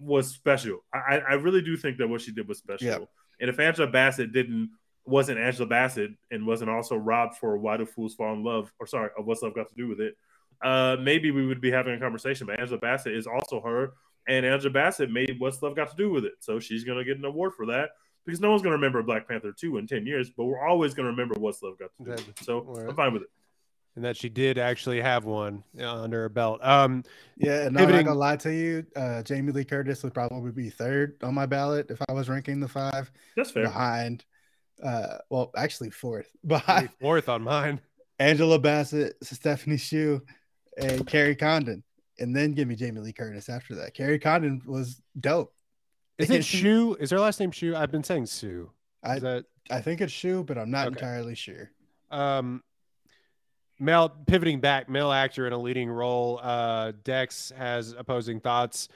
was special. I I really do think that what she did was special. Yeah. And if Angela Bassett didn't wasn't Angela Bassett and wasn't also robbed for Why Do Fools Fall in Love or sorry, of What's Love Got to Do with It, uh, maybe we would be having a conversation. But Angela Bassett is also her, and Angela Bassett made What's Love Got to Do with It, so she's gonna get an award for that because no one's gonna remember Black Panther two in ten years, but we're always gonna remember What's Love Got to Do. With it. So Alright. I'm fine with it. And that she did actually have one uh, under her belt. Um, Yeah, and I'm not gonna lie to you. Uh, Jamie Lee Curtis would probably be third on my ballot if I was ranking the five That's fair. behind. Uh, well, actually fourth behind fourth on mine. Angela Bassett, Stephanie Shu, and Kerry Condon, and then give me Jamie Lee Curtis after that. Kerry Condon was dope. Is it Shu? Is her last name Shu? I've been saying Sue. I Is that I think it's Shu, but I'm not Okay. entirely sure. um male pivoting back male actor in a leading role uh dex has opposing thoughts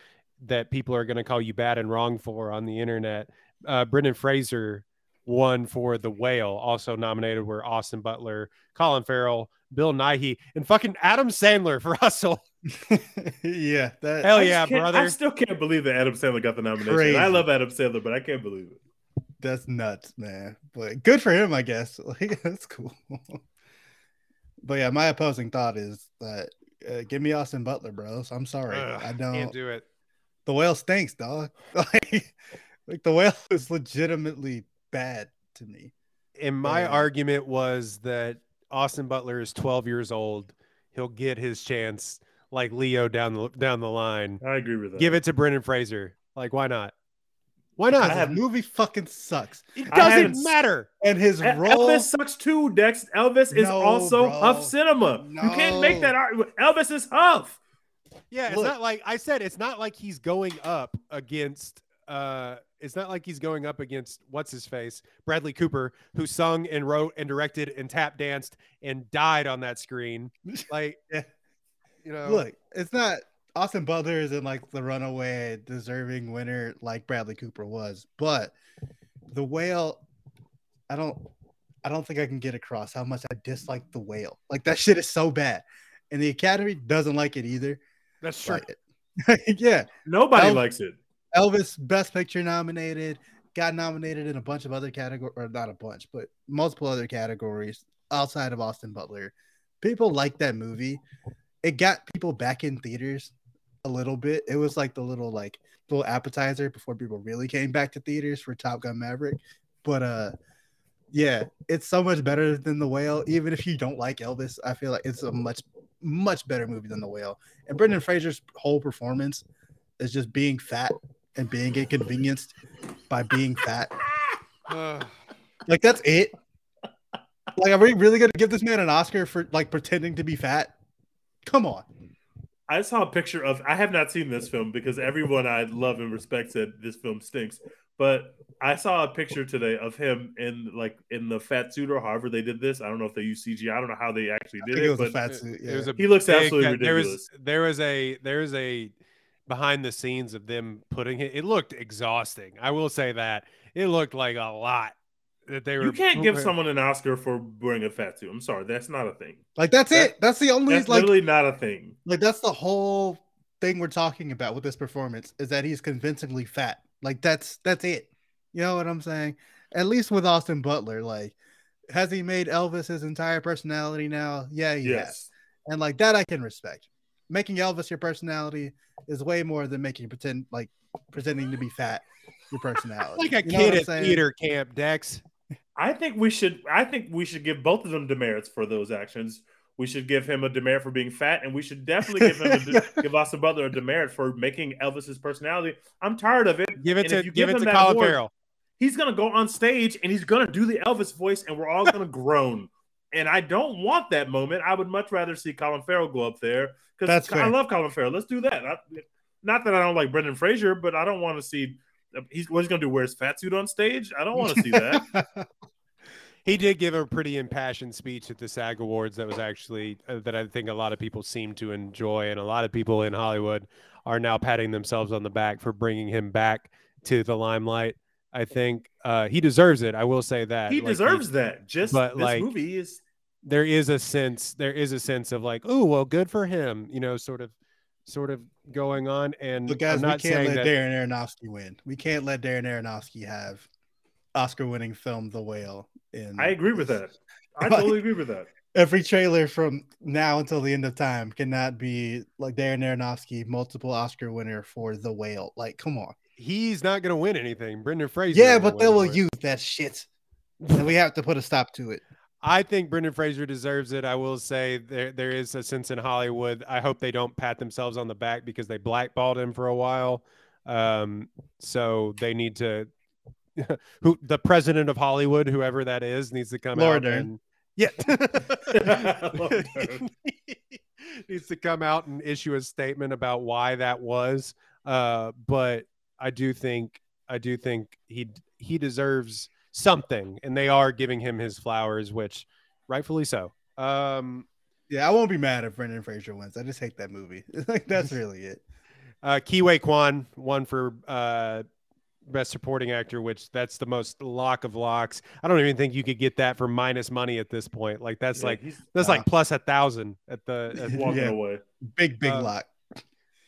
that people are going to call you bad and wrong for on the internet uh brendan fraser won for the whale also nominated were austin butler colin farrell bill nighy and fucking adam sandler for hustle yeah, that hell yeah can't- I still can't believe that Adam Sandler got the nomination. Crazy. I love Adam Sandler, but I can't believe it. that's nuts, man. But good for him, I guess. Like that's cool. but yeah, my opposing thought is that uh, give me Austin Butler, bros. I'm sorry, Ugh, I don't. can't do it the whale stinks, dog. like, like the whale is legitimately bad to me. and my Yeah. argument was that austin butler is 12 years old he'll get his chance like leo down the down the line I agree with that. give it to Brendan Fraser. Like, why not? Why not? I This have- movie fucking sucks, it doesn't matter. and his role. Elvis sucks too, Dex. Elvis is No, also bro. Huff cinema. You can't make that argument. Elvis is Huff. Yeah, it's Look. not like I said. It's not like he's going up against uh, it's not like he's going up against what's his face, Bradley Cooper, who sung and wrote and directed and tap danced and died on that screen. Like, you know, Look, it's not Austin Butler isn't like the runaway deserving winner like Bradley Cooper was, but the whale, I don't I don't think I can get across how much I dislike the whale. Like that shit is so bad. And the Academy doesn't like it either. that's true. Like, yeah. Nobody El- likes it. Elvis Best Picture nominated, got nominated in a bunch of other categories, or not a bunch, but multiple other categories outside of Austin Butler. People liked that movie. It got people back in theaters a little bit. It was like the little like little appetizer before people really came back to theaters for Top Gun Maverick. But uh yeah, it's so much better than The Whale. Even if you don't like Elvis, I feel like it's a much much better movie than The Whale. And Brendan Fraser's whole performance is just being fat and being inconvenienced by being fat. Like that's it. Like, are we really gonna give this man an Oscar for like pretending to be fat? Come on. I saw a picture of. I have not seen this film because everyone I love and respect said this film stinks. But I saw a picture today of him in like in the fat suit or however they did this. I don't know if they used CGI. I don't know how they actually I did think it. it was a but fat suit. it was a He looks big- absolutely There was ridiculous. there was a there was a behind the scenes of them putting it. It looked exhausting. I will say that it looked like a lot that they were. you can't give someone an Oscar for wearing a fat suit. I'm sorry, that's not a thing. like that's That- it. That's the only That's like literally not a thing. like that's the whole thing we're talking about with this performance is that he's convincingly fat. Like that's that's it. You know what I'm saying? At least with Austin Butler, like has he made Elvis his entire personality now? Yeah, he has. Yes. And like that I can respect. Making Elvis your personality is way more than making pretend like pretending to be fat your personality. like a You kid at saying? theater camp, Dex. I think we should. I think we should give both of them demerits for those actions. We should give him a demerit for being fat, and we should definitely give him a de- give Austin Butler a demerit for making Elvis's personality. I'm tired of it. Give it And to you give, give it him to Colin award- Farrell. He's gonna go on stage and he's gonna do the Elvis voice, and we're all gonna groan. And I don't want that moment. I would much rather see Colin Farrell go up there because I love Colin Farrell. Let's do that. I- not that I don't like Brendan Fraser, but I don't want to see. He's what's he gonna do? Wear his fat suit on stage? I don't want to see that. He did give a pretty impassioned speech at the SAG Awards that was actually uh, that I think a lot of people seem to enjoy, and a lot of people in Hollywood are now patting themselves on the back for bringing him back to the limelight. I think uh, he deserves it. I will say that he Like, deserves that. Just but, this like, movie is there is a sense there is a sense of like oh well good for him you know sort of sort of going on and But guys, I'm we can't let that Darren Aronofsky win. We can't let Darren Aronofsky have Oscar-winning film The Whale. In I agree with that. I Like- totally agree with that. Every trailer from now until the end of time cannot be like Darren Aronofsky, multiple Oscar winner for The Whale. Like, come on. He's not going to win anything Brendan Fraser Yeah, but they will it. use that shit, and we have to put a stop to it. I think Brendan Fraser deserves it. I will say there there is a sense in Hollywood. I hope they don't pat themselves on the back because they blackballed him for a while. Um, so they need to who the president of Hollywood, whoever that is, needs to come Laura out Dern. and yeah. Needs to come out and issue a statement about why that was. Uh, but I do think I do think he he deserves something, and they are giving him his flowers, which rightfully so. Um, Yeah, I won't be mad if Brendan Fraser wins. I just hate that movie. like, that's really it. uh, Ke Huy Quan won for uh, best supporting actor, which that's the most lock of locks. I don't even think you could get that for minus money at this point. Like that's Yeah, like that's Nah. like plus a thousand at the. At walking Yeah. away. Big, big Um, lock.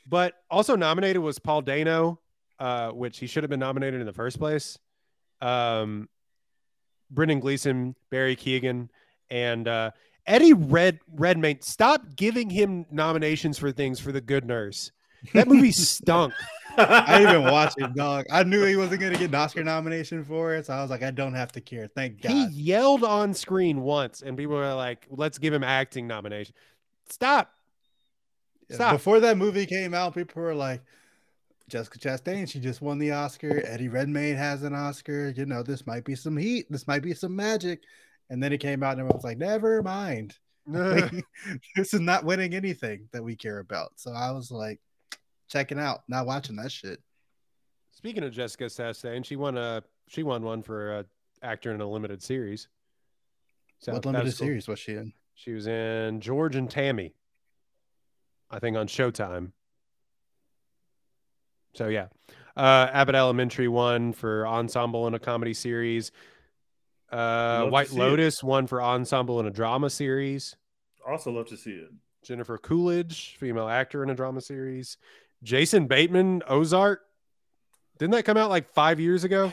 but also nominated was Paul Dano, uh, which he should have been nominated in the first place. Um, Brendan Gleeson, Barry Keoghan, and uh, Eddie Red Redmayne. Stop giving him nominations for things for the Good Nurse. That movie stunk. I didn't even watch it, dog. I knew he wasn't going to get an Oscar nomination for it, so I was like, I don't have to care. Thank God. He yelled on screen once, and people were like, "Let's give him acting nomination." Stop. Stop. Before that movie came out, people were like, Jessica Chastain, she just won the Oscar. Eddie Redmayne has an Oscar. You know, this might be some heat. This might be some magic. And then it came out, and everyone was like, never mind. this is not winning anything that we care about. So I was like, checking out, not watching that shit. Speaking of Jessica Chastain, she won a she won one for uh, actor in a limited series. So what limited cool. series was she in? She was in George and Tammy, I think on Showtime. So yeah, uh, Abbott Elementary won for ensemble in a comedy series. Uh, White see it. Lotus won for ensemble in a drama series. Also love to see it. Jennifer Coolidge, female actor in a drama series. Jason Bateman, Ozark. Didn't that come out like five years ago?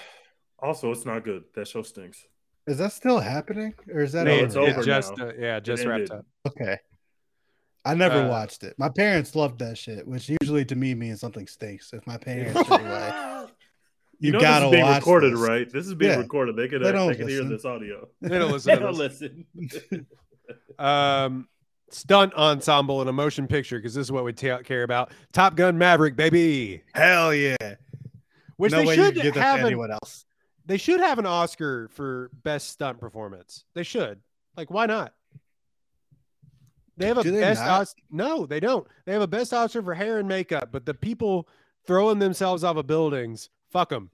Also, it's not good. That show stinks. Is that still happening, or is that No, over? it's it over just now. uh, yeah, just wrapped ended. up. Okay. I never Uh, watched it. My parents loved that shit, which usually to me means something stinks. If my parents are like, You, you, know gotta this is being watch recorded, this. right? This is being Yeah. recorded. They could They uh, don't they could hear this audio. They don't listen They don't listen. Um, stunt ensemble in a motion picture because this is what we ta- care about. Top Gun Maverick, baby. Hell yeah! Which no they should give have to an, anyone else. they should have an Oscar for best stunt performance. They should. Like, why not? They have a they best not? Os- no, they don't. They have a best Oscar for hair and makeup, but the people throwing themselves off of buildings, fuck them.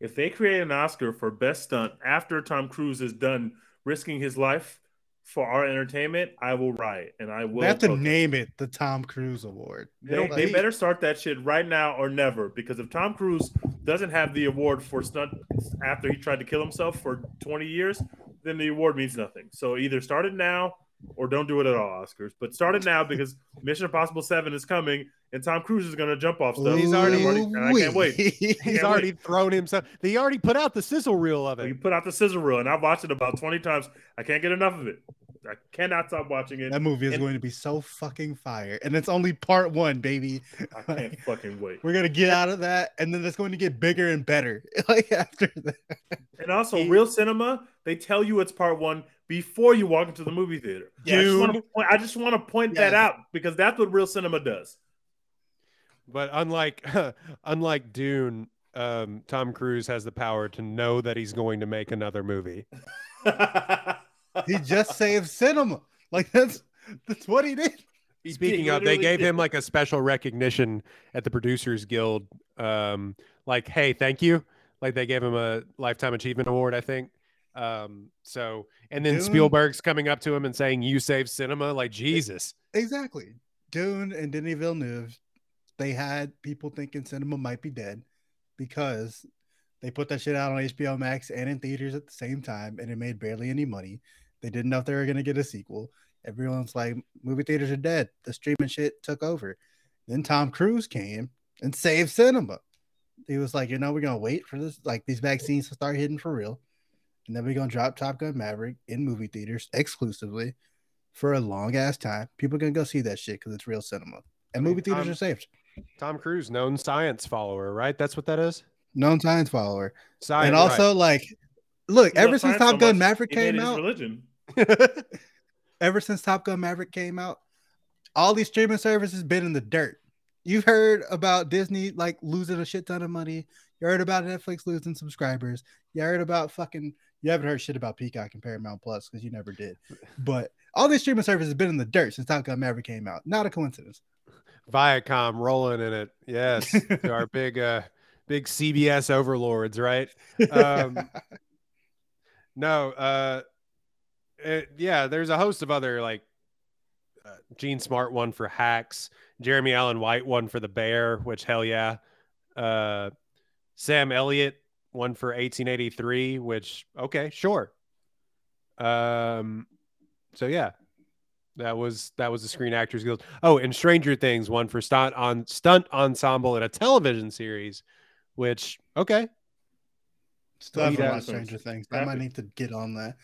If they create an Oscar for best stunt after Tom Cruise is done risking his life for our entertainment, I will riot and I will. They have to protest. name it the Tom Cruise Award. They, don't- they better start that shit right now or never because if Tom Cruise doesn't have the award for stunt after he tried to kill himself for 20 years, then the award means nothing. So either start it now or don't do it at all, Oscars. But start it now because Mission Impossible 7 is coming and Tom Cruise is going to jump off stuff. He's already- and I can't wait. He's Can't already thrown himself. He already put out the sizzle reel of it. He put out the scissor reel and I've watched it about 20 times. I can't get enough of it. I cannot stop watching it. That movie is And- going to be so fucking fire, and it's only part one, baby. I can't fucking wait. We're gonna get out of that, and then it's going to get bigger and better. Like after that, And also, real cinema, they tell you it's part one before you walk into the movie theater. Yeah, I just want to point, I just want to point that out because that's what real cinema does. But unlike unlike Dune, um, Tom Cruise has the power to know that he's going to make another movie. he just saved cinema. Like that's that's what he did. He Speaking did- of, they gave did. him like a special recognition at the Producers Guild. Um, like, hey, thank you. Like they gave him a lifetime achievement award, I think. Um, so and then Dune? Spielberg's coming up to him and saying, "You saved cinema." Like Jesus. Exactly. Dune and Denis Villeneuve, they had people thinking cinema might be dead because they put that shit out on HBO Max and in theaters at the same time, and it made barely any money. They didn't know if they were gonna get a sequel. Everyone's like, movie theaters are dead. The streaming shit took over. Then Tom Cruise came and saved cinema. He was like, you know, we're gonna wait for this, like these vaccines to start hitting for real, and then we're gonna drop Top Gun Maverick in movie theaters exclusively for a long ass time. People are gonna go see that shit because it's real cinema, and mean, movie theaters um, are saved. Tom Cruise, known science follower, right? That's what that is. Known science follower, Science, and also like, look, ever since science so Top Gun much, Maverick came out, religion. ever since Top Gun Maverick came out, all these streaming services been in the dirt. You've heard about Disney like losing a shit ton of money. You heard about Netflix losing subscribers. You heard about fucking. You haven't heard shit about Peacock and Paramount Plus because you never did. But all these streaming services have been in the dirt since Top Gun Maverick came out. Not a coincidence. Viacom rolling in it. Yes, to our big, uh, big CBS overlords, right? Um, no, uh, it- yeah, there's a host of other like uh, Jean Smart won for Hacks, Jeremy Allen White won for The Bear, which hell yeah, uh, Sam Elliott won for 1883, which okay, sure. Um, so yeah, that was that was the Screen Actors Guild. Oh, and Stranger Things won for stunt on stunt ensemble in a television series, which okay, Still haven't Yeah. watched Stranger Things. I might need to get on that.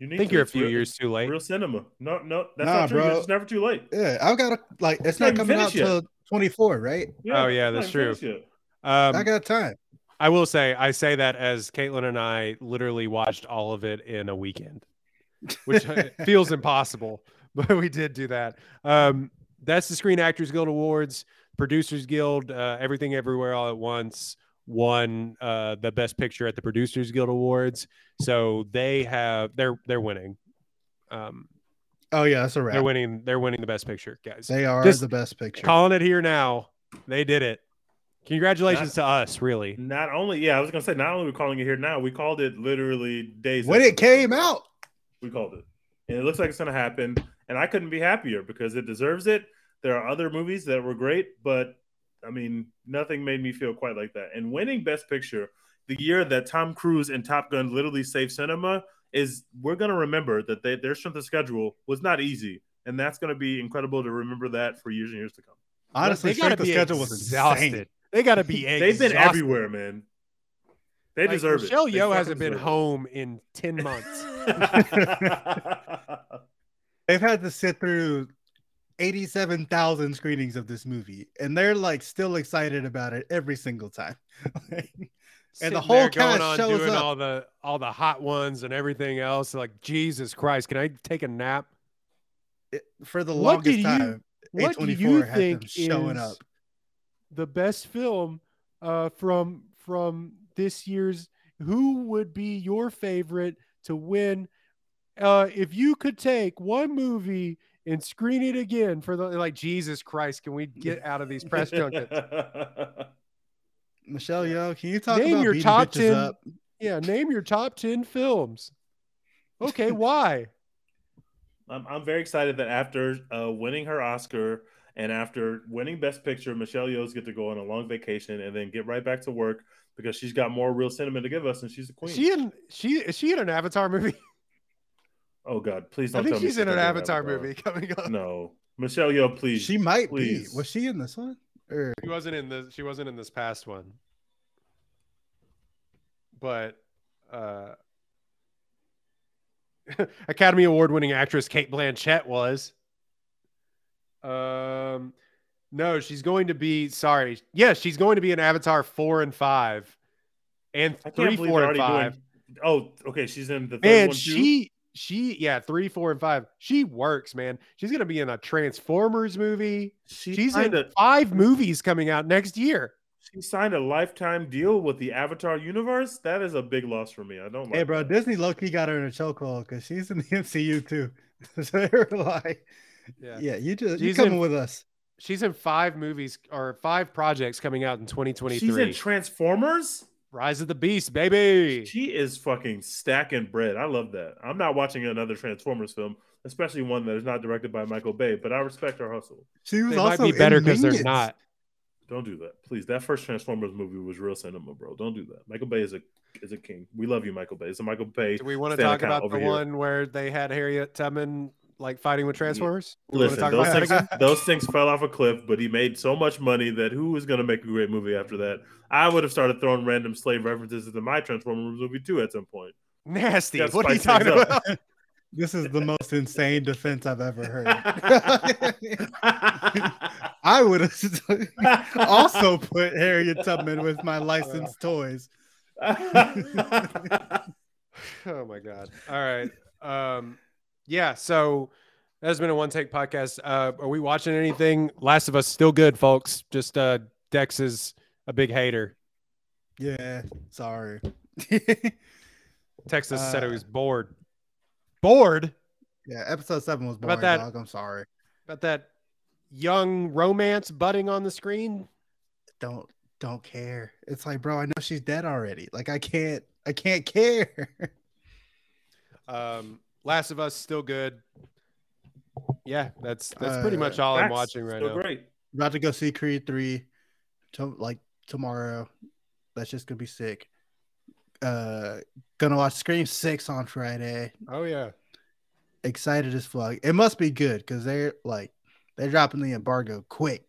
You I need think to. you're a few real- years too late. Real cinema. No, no, that's Nah, not true. bro. It's never too late. Yeah, I've got to like. It's not not coming out yet. till 24, right? Yeah, Oh, yeah, that's true. finished yet. Um, I got time. I will say, I say that as Caitlin and I literally watched all of it in a weekend, which uh, feels impossible, but we did do that. Um, that's the Screen Actors Guild Awards, Producers Guild, uh, Everything Everywhere All at Once won uh, the Best Picture at the Producers Guild Awards. So they have they're they're winning. Um, Oh yeah, that's a wrap. they're winning. They're winning the Best Picture, guys. They are Just the best picture. Calling it here now. They did it. Congratulations to us, really. Not only, yeah, I was gonna say, not only we're we calling it here now, we called it literally days when it came out. We called it, and it looks like it's gonna happen. And I couldn't be happier because it deserves it. There are other movies that were great, but I mean, nothing made me feel quite like that. And winning Best Picture, the year that Tom Cruise and Top Gun literally saved cinema, is we're gonna remember that they, their strength of schedule was not easy, and that's gonna be incredible to remember that for years and years to come. Honestly, they gotta strength of schedule was exhausted. insane. They gotta be. They've been everywhere, man. They Like, deserve Michelle it. They Yeoh fucking hasn't been deserve home in ten months. They've had to sit through 87,000 screenings of this movie, and they're like still excited about it every single time. And the whole there going cast on shows doing up. all the all the hot ones and everything else. Like Jesus Christ, can I take a nap? It- for the What longest you- time, What do A24 you had think them showing is up. The best film uh, from from this year's? Who would be your favorite to win? Uh, if you could take one movie and screen it again for the like Jesus Christ, can we get out of these press junkets? Michelle Yeoh, can you talk Name about your beating top bitches 10 up? Yeah, name your top ten films. Okay, why? I'm, I'm very excited that after uh, winning her Oscar and after winning Best Picture, Michelle Yeoh's get to go on a long vacation and then get right back to work because she's got more real cinema to give us and she's a queen. She in she is she in an Avatar movie? oh God, please I don't. think tell me she's in an gonna Avatar movie coming up. No, Michelle Yeoh, please. She might please. be. Was she in this one? Or She wasn't in the she wasn't in this past one. But uh Academy Award winning actress Cate Blanchett was. Um no, she's going to be sorry. Yes, she's going to be in Avatar 4 and 5 and three, four, and five. doing. Oh, okay, she's in the third Man, one too. she she yeah, 3 4 and 5. She works, man. She's going to be in a Transformers movie. She She's in a five movies coming out next year. she signed a lifetime deal with the Avatar universe. That is a big loss for me. I don't like. hey, bro, that. Disney low key got her in a chokehold because she's in the MCU too. so they were like, yeah, yeah. you just you She's coming in- with us. She's in five movies or five projects coming out in 2023. She's in Transformers. Rise of the Beast, baby. She is fucking stacking bread. I love that. I'm not watching another Transformers film, especially one that is not directed by Michael Bay, but I respect her hustle. She was They might also be better because because they're not. Don't do that, please. That first Transformers movie was real cinema, bro. Don't do that. Michael Bay is a is a king. We love you, Michael Bay. It's a Michael Bay. Do we want to talk about the here. one where they had Harriet Tubman like fighting with Transformers? Do Listen, talk those things, those things fell off a cliff, but he made so much money that who is going to make a great movie after that? I would have started throwing random slave references into my Transformers movie too at some point. Nasty. What are you talking about? This is the most insane defense I've ever heard. I would have also put Harriet Tubman with my licensed toys. oh my god. All right. Um yeah, so that's been a one take podcast. Uh are we watching anything? Last of Us still good, folks. Just uh Dex is a big hater. Yeah, sorry. Texas said he Uh, was bored. Bored yeah, episode seven was about boring, that? dog. I'm sorry. about that young romance budding on the screen. Don't don't care. It's like, bro, I know she's dead already. Like I can't I can't care. Um Last of Us still good. Yeah, that's that's pretty Uh, much all I'm watching right still now. Great. About to go see Creed three, to, like tomorrow. That's just gonna be sick. Uh, gonna watch Scream six on Friday. Oh yeah. Excited as fuck. It must be good because they're like they're dropping the embargo quick.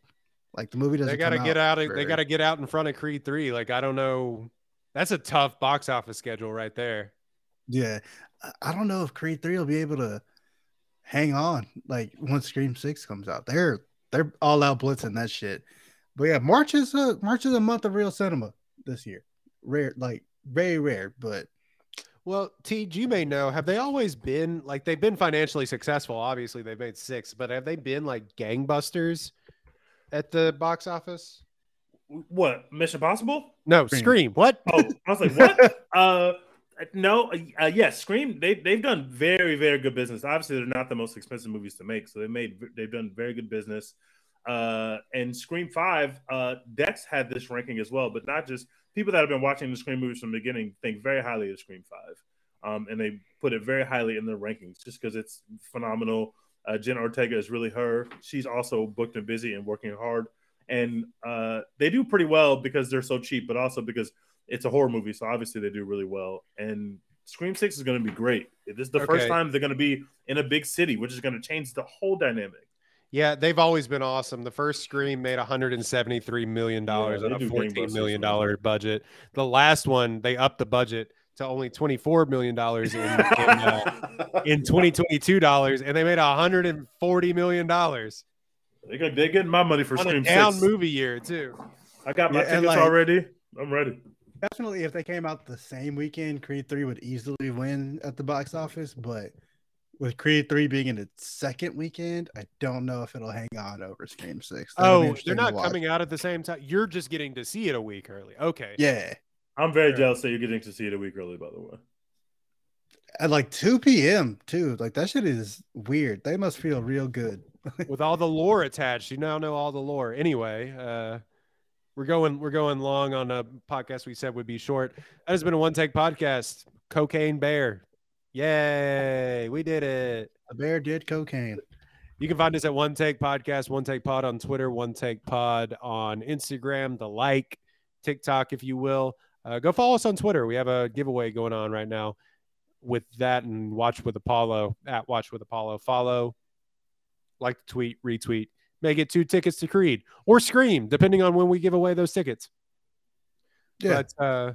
Like the movie doesn't. They got to come get out. for- They got to get out in front of Creed three. Like I don't know. That's a tough box office schedule right there. Yeah, I- I don't know if Creed three will be able to hang on. Like once Scream six comes out, they're they're all out blitzing that shit. But yeah, March is a March is a month of real cinema this year. Rare, like very rare, but Well, T, you may know. Have they always been like they've been financially successful? Obviously, they've made six, but have they been like gangbusters at the box office? What Mission Possible? No, Scream. Scream. What? Oh, I was like, what? uh, no, uh, yes, Scream. They they've done very very good business. Obviously, they're not the most expensive movies to make, so they made they've done very good business. uh, and Scream Five, uh, Dex had this ranking as well, but not just people that have been watching the Scream movies from the beginning think very highly of Scream Five, um, and they put it very highly in their rankings just because it's phenomenal. Uh, Jen Ortega is really her. She's also booked and busy and working hard, and uh, they do pretty well because they're so cheap, but also because it's a horror movie, so obviously they do really well. And Scream Six is going to be great. This is the first time they're going to be in a big city, which is going to change the whole dynamic. Yeah, they've always been awesome. The first Scream made 173 million dollars Yeah, on a do 14 gangbusters, million dollar budget. The last one, they upped the budget to only 24 million dollars in, in, uh, in 2022 dollars, and they made 140 million dollars They got they getting my money for on a Scream down Six. movie year too. I got my Yeah, tickets like- already. I'm ready. Definitely, if they came out the same weekend, Creed 3 would easily win at the box office. But with Creed 3 being in its second weekend, I don't know if it'll hang on over Scream 6. That'll Oh, they're not coming out at the same time. You're just getting to see it a week early. Okay. Yeah. I'm very Sure. jealous that you're getting to see it a week early. By the way, At like 2 p.m., too. Like, that shit is weird. They must feel real good. with all the lore attached. You now know all the lore. Anyway, uh, we're going we're going long on a podcast we said would be short. That has been a one take podcast. Cocaine Bear, yay! We did it. The bear did cocaine. You can find us at One Take Podcast, One Take Pod on Twitter, One Take Pod on Instagram, the like, TikTok, if you will. Uh, go follow us on Twitter. We have a giveaway going on right now with that and Watch with Apollo at Watch with Apollo. Follow, like the tweet, retweet, may get two tickets to Creed or Scream, depending on when we give away those tickets. Yeah. But uh,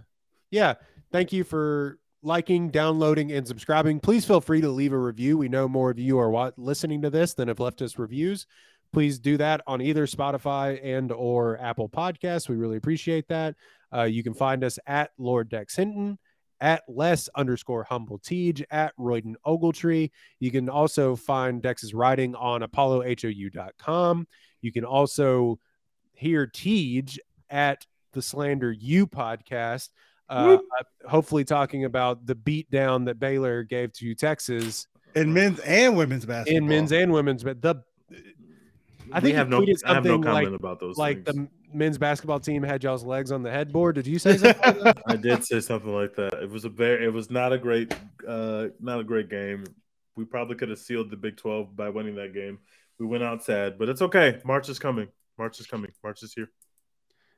yeah, thank you for liking, downloading, and subscribing. Please feel free to leave a review. We know more of you are listening to this than have left us reviews. Please do that on either Spotify and or Apple Podcasts. We really appreciate that. Uh, you can find us at Lord Dex Hinton, at less underscore humble Teej, at Royden Ogletree. You can also find Dex's writing on apollohou.com. You can also hear Teej at the Slander You podcast. Uh, hopefully, talking about the beatdown that Baylor gave to Texas In men's and women's basketball. in men's and women's, but the I We think have no. I have no something comment like- about those. like things. the men's basketball team had y'all's legs on the headboard. Did you say something? like that? I did say something like that. It was a very. It was not a great. Uh, not a great game. We probably could have sealed the Big Twelve by winning that game. We went out sad, but it's okay. March is coming. March is coming. March is here.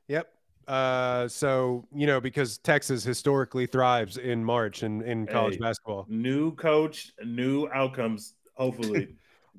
Yep. Uh, so you know because Texas historically thrives in March in in college Hey. basketball. New coach, new outcomes. Hopefully.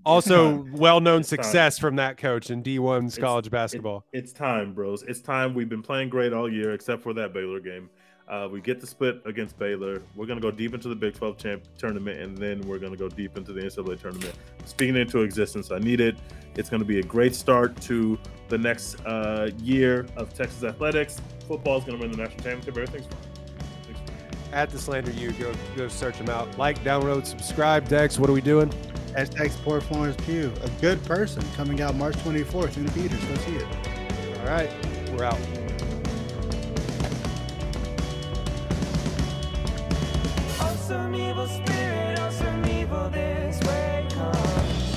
Also, well-known It's time. success from that coach in D1's It's- college It- basketball. it's time, bros. It's time. We've been playing great all year, except for that Baylor game. Uh, we get the split against Baylor. We're gonna go deep into the Big 12 champ tournament, and then we're gonna go deep into the NCAA tournament. Speaking into existence, I need it. It's gonna be a great start to the next uh, year of Texas athletics. Football is gonna win the national championship. Everything's fine. At the Slander you go go search them out. Like, download, subscribe. Dex, what are we doing? Hashtag support Florence Pugh, a good person, coming out March 24th in the theaters. Go see it. All right, we're out. Awesome evil spirit, awesome evil this way comes.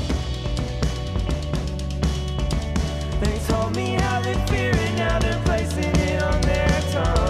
They told me how they fear it, now they're placing it on their tongue.